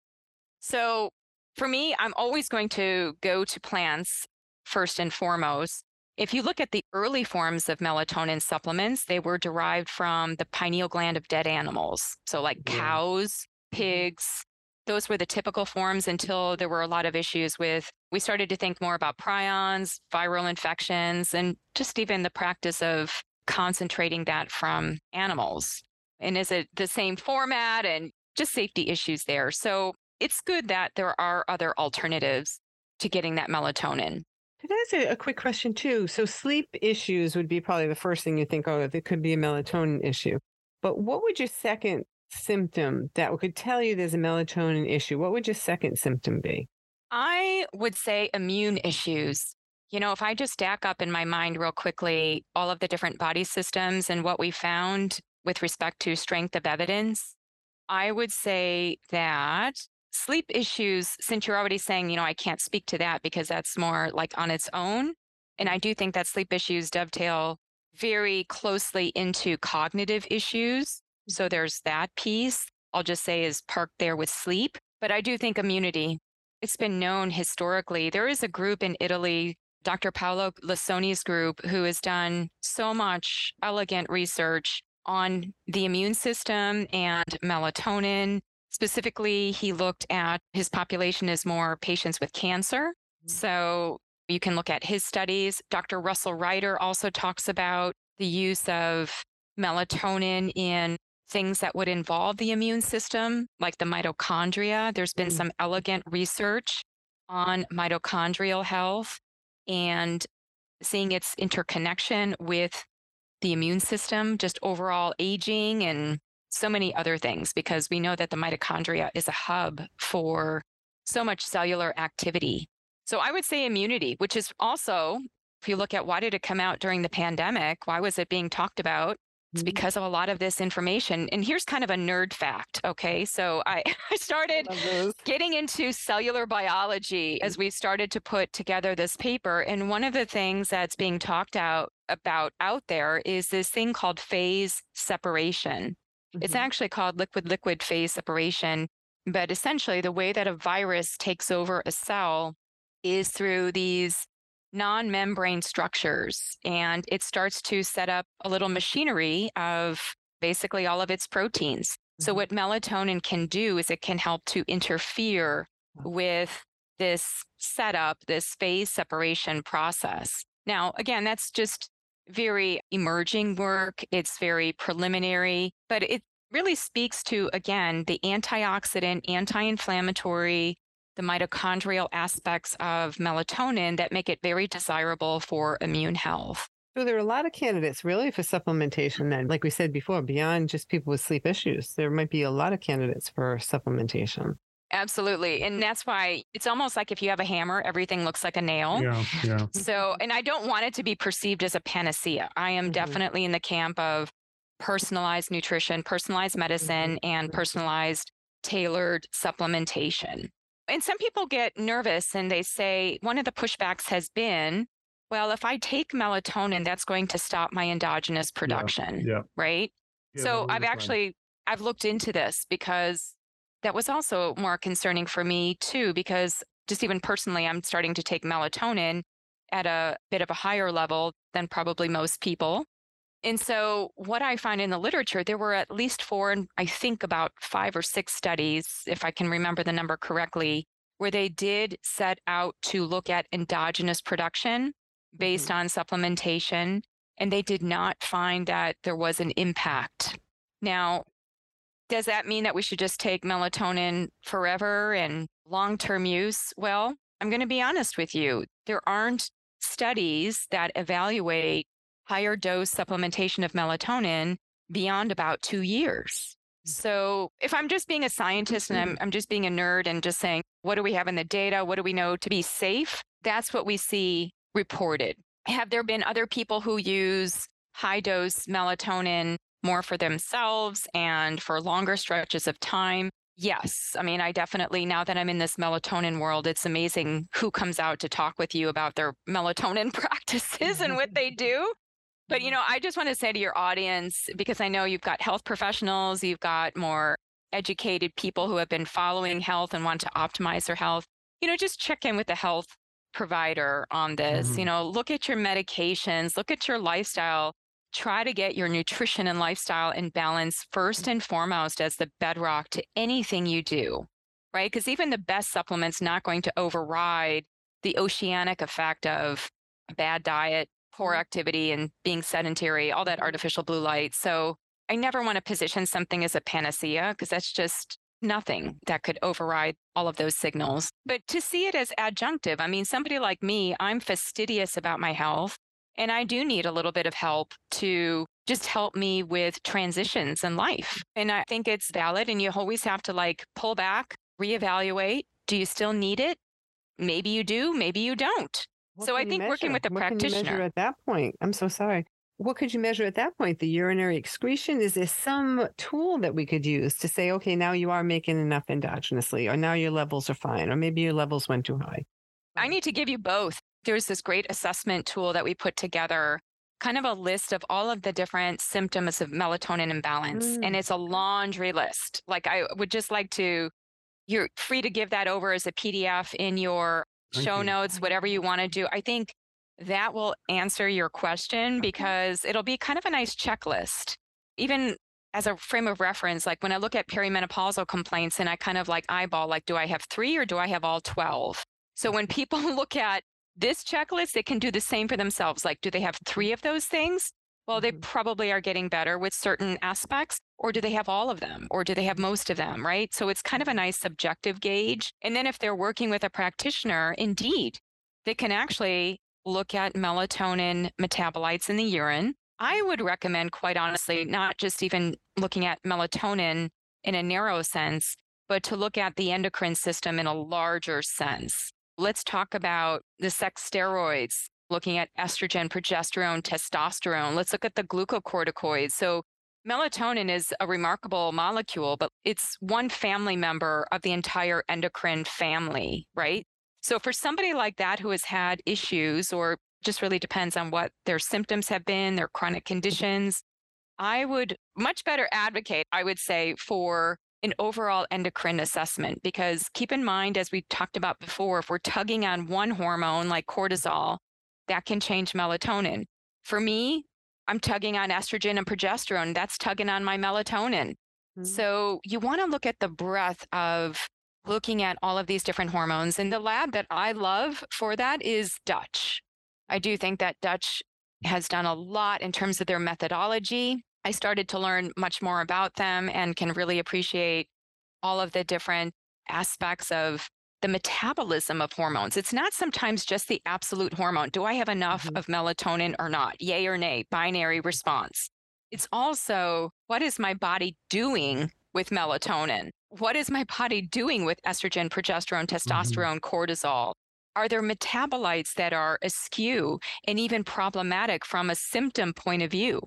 So for me, I'm always going to go to plants first and foremost. If you look at the early forms of melatonin supplements, they were derived from the pineal gland of dead animals. So, like Yeah. cows, mm-hmm. pigs, those were the typical forms until there were a lot of issues with, we started to think more about prions, viral infections, and just even the practice of concentrating that from animals. And is it the same format and just safety issues there? So it's good that there are other alternatives to getting that melatonin. Can I ask a, a quick question too? So sleep issues would be probably the first thing you think, oh, it could be a melatonin issue. But what would your second symptom that could tell you there's a melatonin issue? What would your second symptom be? I would say immune issues. You know, if I just stack up in my mind real quickly all of the different body systems and what we found with respect to strength of evidence, I would say that sleep issues, since you're already saying, you know, I can't speak to that because that's more like on its own. And I do think that sleep issues dovetail very closely into cognitive issues. So there's that piece. I'll just say is parked there with sleep. But I do think immunity. It's been known historically. There is a group in Italy, Dr. Paolo Lissoni's group, who has done so much elegant research on the immune system and melatonin Specifically, he looked at his population as more patients with cancer. Mm-hmm. So you can look at his studies. Dr. Russell Reiter also talks about the use of melatonin in things that would involve the immune system, like the mitochondria. There's been mm. some elegant research on mitochondrial health and seeing its interconnection with the immune system, just overall aging and so many other things because we know that the mitochondria is a hub for so much cellular activity. So I would say immunity, which is also, if you look at why did it come out during the pandemic? Why was it being talked about? It's mm-hmm. because of a lot of this information. And here's kind of a nerd fact. Okay. So I, I started getting into cellular biology as we started to put together this paper. And one of the things that's being talked out about out there is this thing called phase separation. Mm-hmm. It's actually called liquid liquid phase separation. But essentially, the way that a virus takes over a cell is through these non membrane structures. And it starts to set up a little machinery of basically all of its proteins. Mm-hmm. So, what melatonin can do is it can help to interfere with this setup, this phase separation process. Now, again, that's just very emerging work. It's very preliminary, but it really speaks to, again, the antioxidant, anti inflammatory, the mitochondrial aspects of melatonin that make it very desirable for immune health. So there are a lot of candidates really for supplementation then. Like we said before, beyond just people with sleep issues, there might be a lot of candidates for supplementation. Absolutely. And that's why it's almost like if you have a hammer, everything looks like a nail. Yeah. Yeah. So, and I don't want it to be perceived as a panacea. I am mm-hmm. definitely in the camp of personalized nutrition, personalized medicine, mm-hmm. and personalized tailored supplementation. And some people get nervous and they say one of the pushbacks has been, well, if I take melatonin, that's going to stop my endogenous production. Yeah. yeah. Right. Yeah, so I've actually I've looked into this because that was also more concerning for me too, because just even personally, I'm starting to take melatonin at a bit of a higher level than probably most people. And so, what I find in the literature, there were at least four, and I think about five or six studies, if I can remember the number correctly, where they did set out to look at endogenous production based mm-hmm. on supplementation, and they did not find that there was an impact. Now, does that mean that we should just take melatonin forever and long term use? Well, I'm going to be honest with you. There aren't studies that evaluate higher dose supplementation of melatonin beyond about two years. So if I'm just being a scientist and I'm, mm-hmm. I'm just being a nerd and just saying, what do we have in the data? What do we know to be safe? That's what we see reported. Have there been other people who use high dose melatonin more for themselves and for longer stretches of time. Yes. I mean, I definitely, now that I'm in this melatonin world, it's amazing who comes out to talk with you about their melatonin practices and what they do. But, you mm-hmm. know, I just want to say to your audience, because I know you've got health professionals, you've got more educated people who have been following health and want to optimize their health, you know, just check in with the health provider on this. Mm-hmm. You know, look at your medications, look at your lifestyle try to get your nutrition and lifestyle in balance first and foremost as the bedrock to anything you do. right? Because even the best supplement's not going to override the oceanic effect of a bad diet, poor mm-hmm. activity, and being sedentary, all that artificial blue light. So I never want to position something as a panacea because that's just nothing that could override all of those signals. But to see it as adjunctive, I mean, somebody like me, I'm fastidious about my health. And I do need a little bit of help to just help me with transitions in life. And I think it's valid. And you always have to like pull back, reevaluate. Do you still need it? Maybe you do, maybe you don't. What so I think working with the what Can you measure practitioner. at that point? I'm so sorry. What could you measure at that point? The urinary excretion? Is there some tool that we could use to say, okay, now you are making enough endogenously, or now your levels are fine, or maybe your levels went too high? I need to give you both. There's this great assessment tool that we put together, kind of a list of all of the different symptoms of melatonin imbalance. And Mm. it's a laundry list. Like I would just like to, you're free to give that over as a PDF in your Thank show you. notes, whatever you want to do. I think that will answer your question because it'll be kind of a nice checklist. Even as a frame of reference, like when I look at perimenopausal complaints and I kind of like eyeball, like, do I have three or do I have all 12? So when people look at this checklist, they can do the same for themselves. Like, do they have three of those things? Well, they Mhm. probably are getting better with certain aspects, or do they have all of them, or do they have most of them, right? So it's kind of a nice subjective gauge. And then if they're working with a practitioner, indeed, they can actually look at melatonin metabolites in the urine. I would recommend, quite honestly, not just even looking at melatonin in a narrow sense, but to look at the endocrine system in a larger sense. Let's talk about the sex steroids, looking at estrogen, progesterone, testosterone. Let's look at the glucocorticoids. So, melatonin is a remarkable molecule, but it's one family member of the entire endocrine family, right? So, for somebody like that who has had issues, or just really depends on what their symptoms have been, their chronic conditions, I would much better advocate, I would say, for an overall endocrine assessment because keep in mind, as we talked about before, if we're tugging on one hormone like cortisol, that can change melatonin. For me, I'm tugging on estrogen and progesterone. That's tugging on my melatonin. Mhm. So you want to look at the breadth of looking at all of these different hormones. And the lab that I love for that is Dutch. I do think that Dutch has done a lot in terms of their methodology. I started to learn much more about them and can really appreciate all of the different aspects of the metabolism of hormones. It's not sometimes just the absolute hormone. Do I have enough Mhm. of melatonin or not? Yay or nay, binary response. It's also what is my body doing with melatonin? What is my body doing with estrogen, progesterone, testosterone, cortisol? Are there metabolites that are askew and even problematic from a symptom point of view?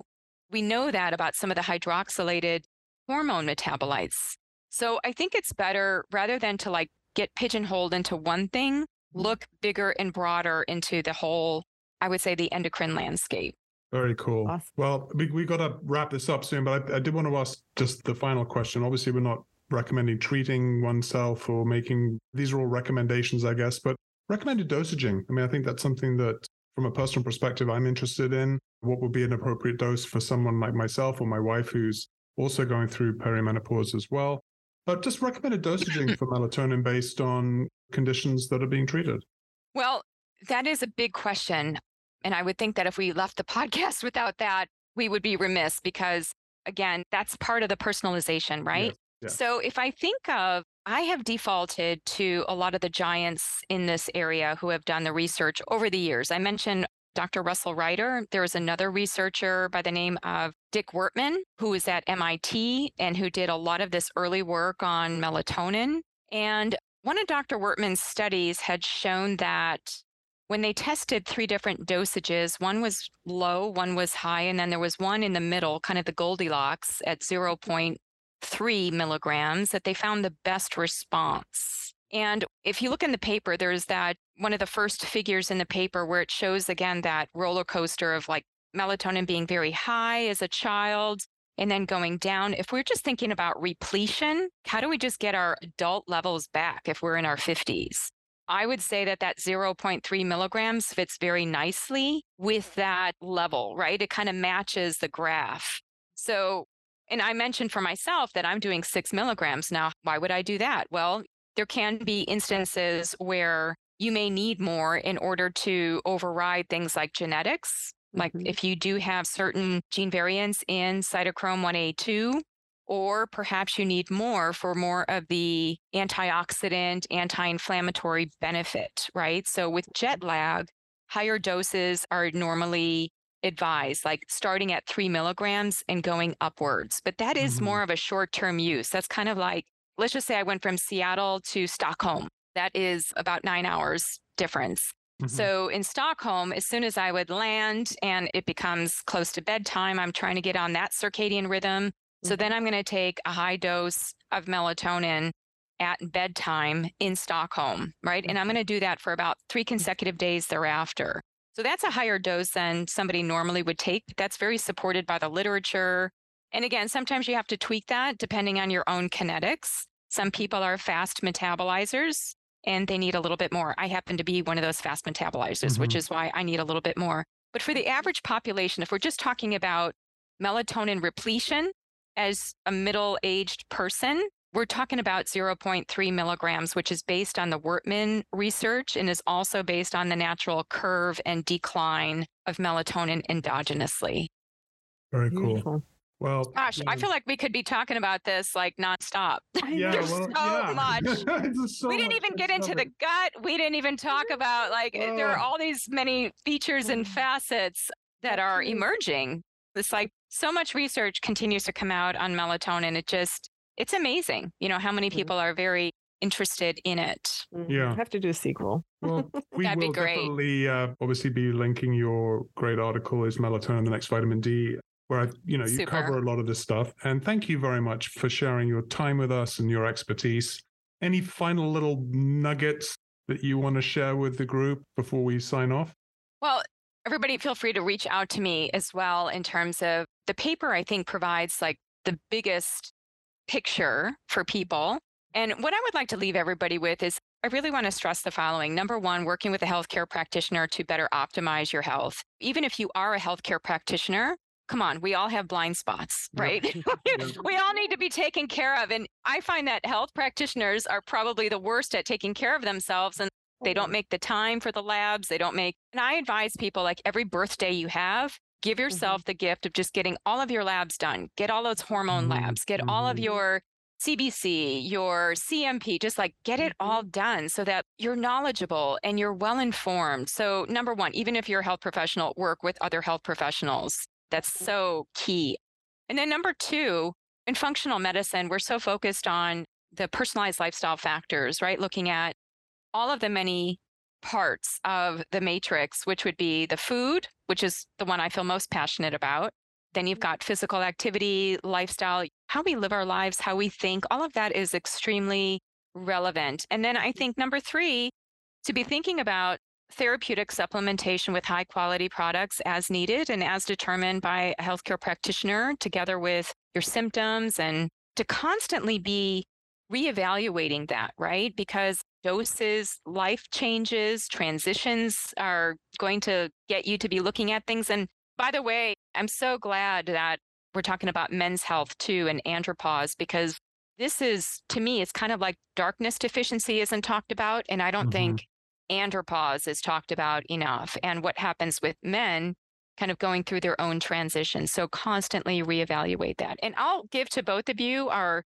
We know that about some of the hydroxylated hormone metabolites. So I think it's better rather than to like get pigeonholed into one thing, mm-hmm. look bigger and broader into the whole, I would say, the endocrine landscape. Very cool. Awesome. Well, we we got to wrap this up soon, but I, I did want to ask just the final question. Obviously, we're not recommending treating oneself or making these are all recommendations, I guess, but recommended dosaging. I mean, I think that's something that, from a personal perspective, I'm interested in. What would be an appropriate dose for someone like myself or my wife who's also going through perimenopause as well? But just recommended dosaging for melatonin based on conditions that are being treated. Well, that is a big question. And I would think that if we left the podcast without that, we would be remiss because, again, that's part of the personalization, right? Yes. So if I think of, I have defaulted to a lot of the giants in this area who have done the research over the years. I mentioned Dr. Russell Reiter. There was another researcher by the name of Dick Wurtman, who was at MIT and who did a lot of this early work on melatonin. And one of Dr. Wurtman's studies had shown that when they tested three different dosages, one was low, one was high, and then there was one in the middle, kind of the Goldilocks at 0.3 milligrams, that they found the best response. And if you look in the paper, there's that one of the first figures in the paper where it shows again that roller coaster of like melatonin being very high as a child and then going down. If we're just thinking about repletion, how do we just get our adult levels back if we're in our 50s? I would say that that 0.3 milligrams fits very nicely with that level, right? It kind of matches the graph. So, and I mentioned for myself that I'm doing six milligrams now. Why would I do that? Well, there can be instances where you may need more in order to override things like genetics. Like Mhm. if you do have certain gene variants in cytochrome 1A2, or perhaps you need more for more of the antioxidant, anti inflammatory benefit, right? So with jet lag, higher doses are normally advised, like starting at three milligrams and going upwards. But that is Mhm. more of a short term use. That's kind of like, let's just say I went from Seattle to Stockholm. That is about nine hours difference. Mhm. So in Stockholm, as soon as I would land and it becomes close to bedtime, I'm trying to get on that circadian rhythm. So then I'm going to take a high dose of melatonin at bedtime in Stockholm, right? And I'm going to do that for about three consecutive days thereafter. So that's a higher dose than somebody normally would take. That's very supported by the literature. And again, sometimes you have to tweak that depending on your own kinetics. Some people are fast metabolizers and they need a little bit more. I happen to be one of those fast metabolizers, which Mhm. is why I need a little bit more. But for the average population, if we're just talking about melatonin repletion as a middle aged person, we're talking about 0.3 milligrams, which is based on the Wurtman research and is also based on the natural curve and decline of melatonin endogenously. Very cool. Beautiful. Well, Gosh, I feel like we could be talking about this like nonstop. yeah, there's well, so yeah. much. So we didn't much even get into the gut. We didn't even talk about like eh, there are all these many features and facets that are emerging. It's like so much research continues to come out on melatonin. It just it's amazing, you know, how many Mhm. people are very interested in it. Mhm. Yeah. Have to do a sequel. Well, we That'd be will great. definitely uh, obviously be linking your great article is melatonin, the next vitamin D, where I, you know you Super. cover a lot of this stuff. And thank you very much for sharing your time with us and your expertise. Any final little nuggets that you want to share with the group before we sign off? Well, everybody feel free to reach out to me as well in terms of the paper, I think provides like the biggest picture for people. And what I would like to leave everybody with is I really want to stress the following. Number one, working with a healthcare practitioner to better optimize your health. Even if you are a healthcare practitioner, come on, we all have blind spots, right? we all need to be taken care of. And I find that health practitioners are probably the worst at taking care of themselves. And they don't mm-hmm. make the time for the labs. They don't make, and I advise people like every birthday you have, give yourself the gift of just getting all of your labs done. Get all those hormone Mhm, labs, get all of mhm. your CBC, your CMP, just like get it all done so that you're knowledgeable and you're well informed. So, number one, even if you're a health professional, work with other health professionals. That's so key. And then number two, in functional medicine, we're so focused on the personalized lifestyle factors, right? Looking at all of the many parts of the matrix, which would be the food, which is the one I feel most passionate about. Then you've mm-hmm. got physical activity, lifestyle, how we live our lives, how we think. All of that is extremely relevant. And then I mm-hmm. think number three, to be thinking about therapeutic supplementation with high quality products as needed and as determined by a healthcare practitioner, together with your symptoms, and to constantly be reevaluating that, right? Because doses, life changes, transitions are going to get you to be looking at things. And by the way, I'm so glad that we're talking about men's health too and andropause because this is, to me, it's kind of like darkness deficiency isn't talked about. And I don't Mhm. think andropause is talked about enough. And what happens with men kind of going through their own transition. So constantly reevaluate that. And I'll give to both of you our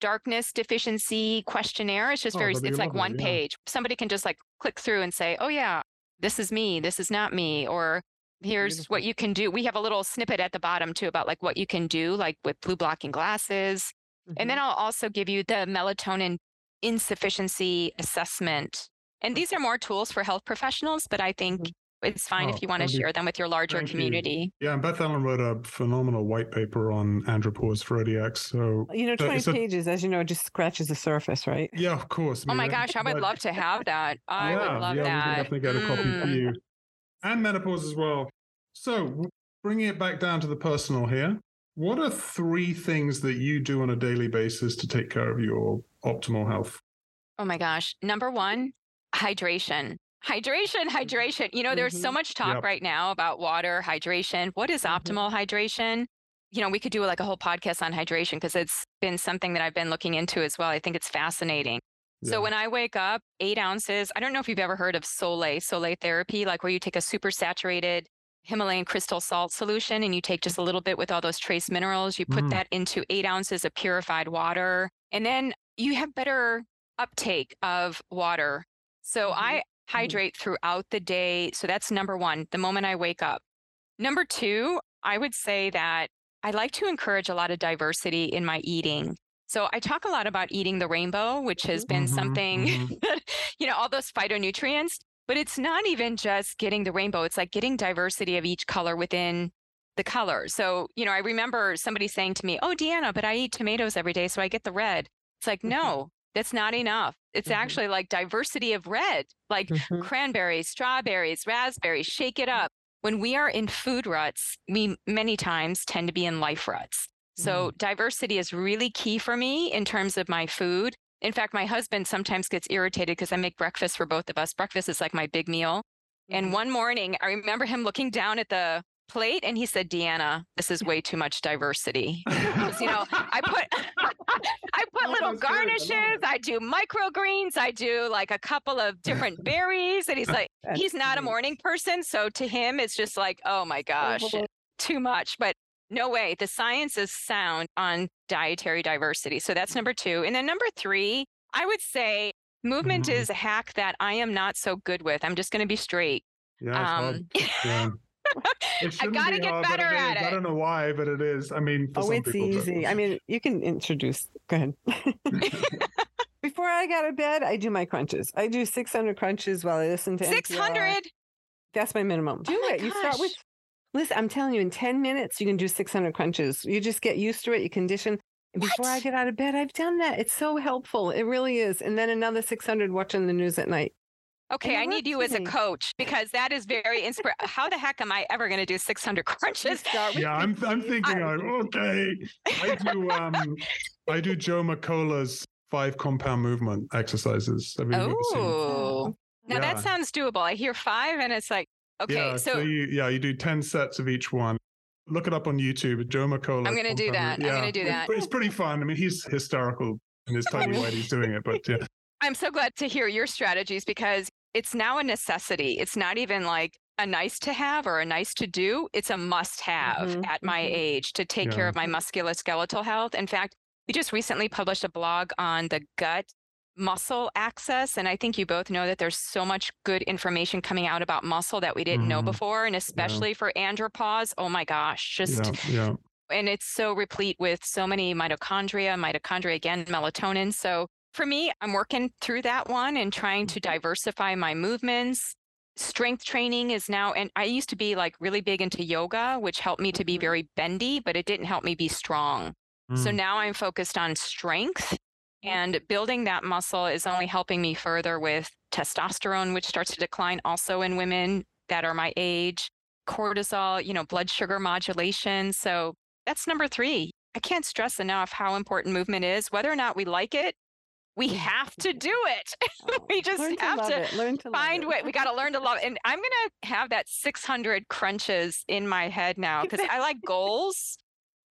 darkness deficiency questionnaire. It's just Oh, very, it's like lovely, one yeah. page. Somebody can just like click through and say, oh, yeah, this is me, this is not me, or here's Beautiful. what you can do. We have a little snippet at the bottom too about like what you can do, like with blue blocking glasses. And then mm-hmm. I'll also give you the melatonin insufficiency assessment. And these are more tools for health professionals, but I think mm. It's fine Oh, if you want to share them with your larger thank you. community. Yeah, and Beth Ellen wrote a phenomenal white paper on andropause for ODX. So you know, 20 it's a- pages, as you know, just scratches the surface, right? yeah, of course. Oh my gosh, I would but- love to have that. I yeah, would love yeah, that. we can definitely get a copy for Mm. you. And menopause as well. So, bringing it back down to the personal here, what are three things that you do on a daily basis to take care of your optimal health? Oh my gosh. Number one, hydration. Hydration, hydration. You know, there's so Mhm. much talk Yep. right now about water, hydration. What is Mhm. optimal hydration? You know, we could do like a whole podcast on hydration because it's been something that I've been looking into as well. I think it's fascinating. So when I wake up, eight ounces, I don't know if you've ever heard of Sole, Sole therapy, like where you take a super saturated Himalayan crystal salt solution and you take just a little bit with all those trace minerals. You put Mm. that into eight ounces of purified water, and then you have better uptake of water. So Mhm. I hydrate throughout the day. So that's number one, the moment I wake up. Number two, I would say that I like to encourage a lot of diversity in my eating. So I talk a lot about eating the rainbow, which has been Mhm, something, mhm. that, you know, all those phytonutrients, but it's not even just getting the rainbow. It's like getting diversity of each color within the color. So, you know, I remember somebody saying to me, Oh, Deanna, but I eat tomatoes every day, so I get the red. It's like, Mhm. no, that's not enough. It's Mhm. actually like diversity of red, like Mhm. cranberries, strawberries, raspberries, shake it up. When we are in food ruts, we many times tend to be in life ruts. So diversity is really key for me in terms of my food. In fact, my husband sometimes gets irritated because I make breakfast for both of us. Breakfast is like my big meal. And Mhm. one morning, I remember him looking down at the plate and he said, Deanna, this is way too much diversity. you know, I put I put Oh, little that's good. I garnishes. I do microgreens, I do like a couple of different berries. And he's like, That's he's not a morning person. So to him, it's just like, oh my gosh, too much. But no way. The science is sound on dietary diversity. So that's number two. And then number three, I would say movement Mhm. is a hack that I am not so good with. I'm just going to be straight. Yeah. Um, Yeah. It shouldn't gotta get oh, better it at is. I don't know why, but it is. I mean, for Oh, some it's people, but- easy. I mean, you can introduce. Go ahead. Before I got to bed, I do my crunches. I do 600 crunches while I listen to NPR. 600. That's my minimum. Do Oh it. You start with. Listen, I'm telling you, in 10 minutes, you can do 600 crunches. You just get used to it. You condition. And before I get out of bed, I've done that. It's so helpful. It really is. And then another 600 watching the news at night. Okay, I need you as a coach because that is very inspiring. How the heck am I ever going to do 600 crunches? Yeah, I'm. I'm thinking. I- like, okay, I do. Um, I do Joe McCullough's five compound movement exercises. Have you ever seen? Oh, now Yeah. that sounds doable. I hear five and it's like, okay, yeah, so, you yeah you do ten sets of each one. Look it up on YouTube. Joe McCullough. I'm gonna do that. move- I'm gonna do that. pre- It's pretty fun. I mean, he's hysterical in his tiny way he's doing it, but yeah. I'm so glad to hear your strategies because it's now a necessity. It's not even like a nice to have or a nice to do. It's a must have Mhm, at my mhm. age to take care of my musculoskeletal health. In fact, we just recently published a blog on the gut muscle axis. And I think you both know that there's so much good information coming out about muscle that we didn't know Mhm. before. And especially for andropause, oh my gosh, just yeah, yeah. and it's so replete with so many mitochondria, mitochondria again, melatonin. So for me, I'm working through that one and trying to diversify my movements. Strength training is now, and I used to be like really big into yoga, which helped me to be Mhm. very bendy, but it didn't help me be strong. So Mm. now I'm focused on strength and building that muscle is only helping me further with testosterone, which starts to decline also in women that are my age, cortisol, you know, blood sugar modulation. So that's number three. I can't stress enough how important movement is, whether or not we like it. We have to do it. we just Learn to have to. Learn to find it. way. We got to learn to love. it. And I'm gonna have that 600 crunches in my head now because I like goals,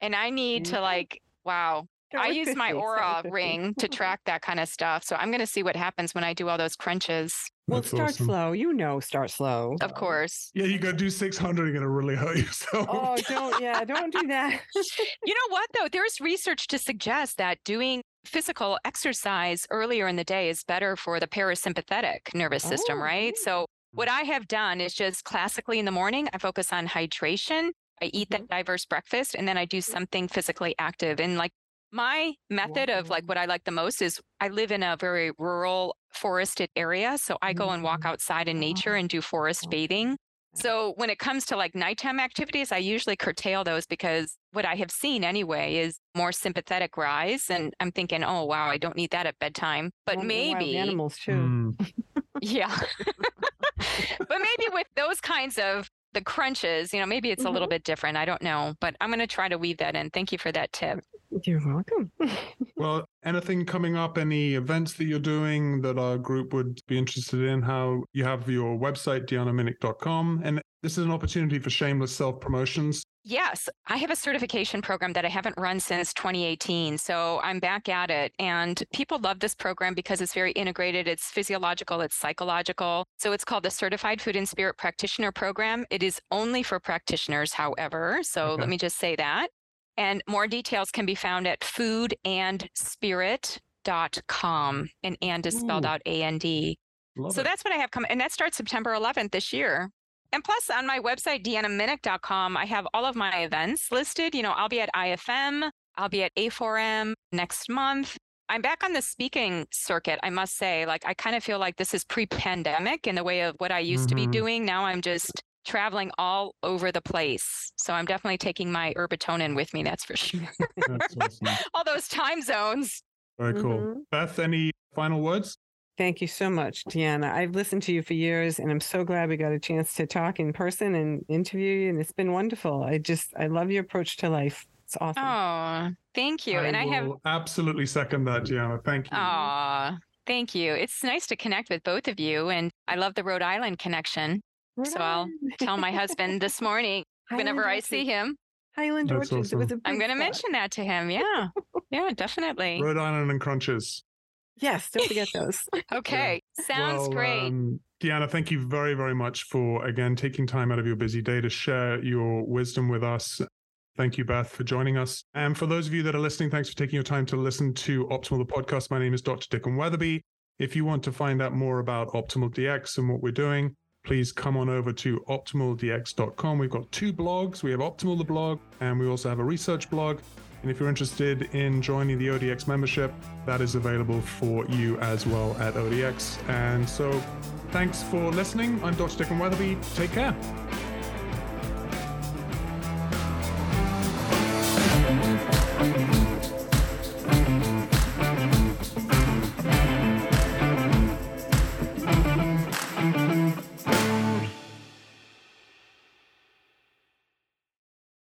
and I need to like. Wow, I use my Oura ring to track that kind of stuff. So I'm gonna see what happens when I do all those crunches. Well, That's start awesome. slow. You know, start slow. Of course. Yeah, you go do 600, you're going to really hurt yourself. Oh, don't. Yeah, don't do that. You know what though? There's research to suggest that doing physical exercise earlier in the day is better for the parasympathetic nervous system, Oh, right? So what mm. I have done is just classically in the morning, I focus on hydration. I eat that mm-hmm. diverse breakfast and then I do mm-hmm. something physically active. And like my method of like what I like the most is I live in a very rural forested area. So I go mm-hmm. and walk outside in nature and do forest bathing. So when it comes to like nighttime activities, I usually curtail those because what I have seen anyway is more sympathetic rise. And I'm thinking, oh, wow, I don't need that at bedtime. But Well, they're wild maybe, animals too. Mm. yeah. but maybe with those kinds of the crunches, you know, maybe it's a little bit different. I don't know, but I'm going to try to weave that in. Thank you for that tip. You're welcome. Well, anything coming up, any events that you're doing that our group would be interested in? How you have your website, deannaminich.com. And this is an opportunity for shameless self promotions. Yes, I have a certification program that I haven't run since 2018. So I'm back at it. And people love this program because it's very integrated, it's physiological, it's psychological. So it's called the Certified Food and Spirit Practitioner Program. It is only for practitioners, however. So Okay. let me just say that. And more details can be found at foodandspirit.com. And and is spelled Ooh. out A N D. So it. that's what I have coming. And that starts September 11th this year. And plus, on my website, deannaminich.com, I have all of my events listed. You know, I'll be at IFM, I'll be at A4M next month. I'm back on the speaking circuit, I must say. Like, I kind of feel like this is pre pandemic in the way of what I used to be Mhm. doing. Now I'm just traveling all over the place. So I'm definitely taking my Herbatonin with me, that's for sure. That's awesome. all those time zones. Very cool. Mhm. Beth, any final words? Thank you so much, Deanna. I've listened to you for years and I'm so glad we got a chance to talk in person and interview you. And it's been wonderful. I just, I love your approach to life. It's awesome. Oh, thank you. and I have absolutely second that, Deanna. Thank you. Aw, thank you. It's nice to connect with both of you. And I love the Rhode Island connection. So I'll Tell my husband this morning whenever I see him. Highland That's Orchards. It was awesome. a I'm going to mention that to him. Yeah. Yeah, definitely. Rhode Island and Crunches. Yes, don't forget those. Okay. Sounds Well, great. Um, Deanna, thank you very, very much for, again, taking time out of your busy day to share your wisdom with us. Thank you, Beth, for joining us. And for those of you that are listening, thanks for taking your time to listen to Optimal the podcast. My name is Dr. Dicken Weatherby. If you want to find out more about Optimal DX and what we're doing, please come on over to optimaldx.com. We've got two blogs. We have Optimal the blog, and we also have a research blog. And if you're interested in joining the ODX membership, that is available for you as well at ODX. And so thanks for listening. I'm Dr. Dicken Weatherby. Take care.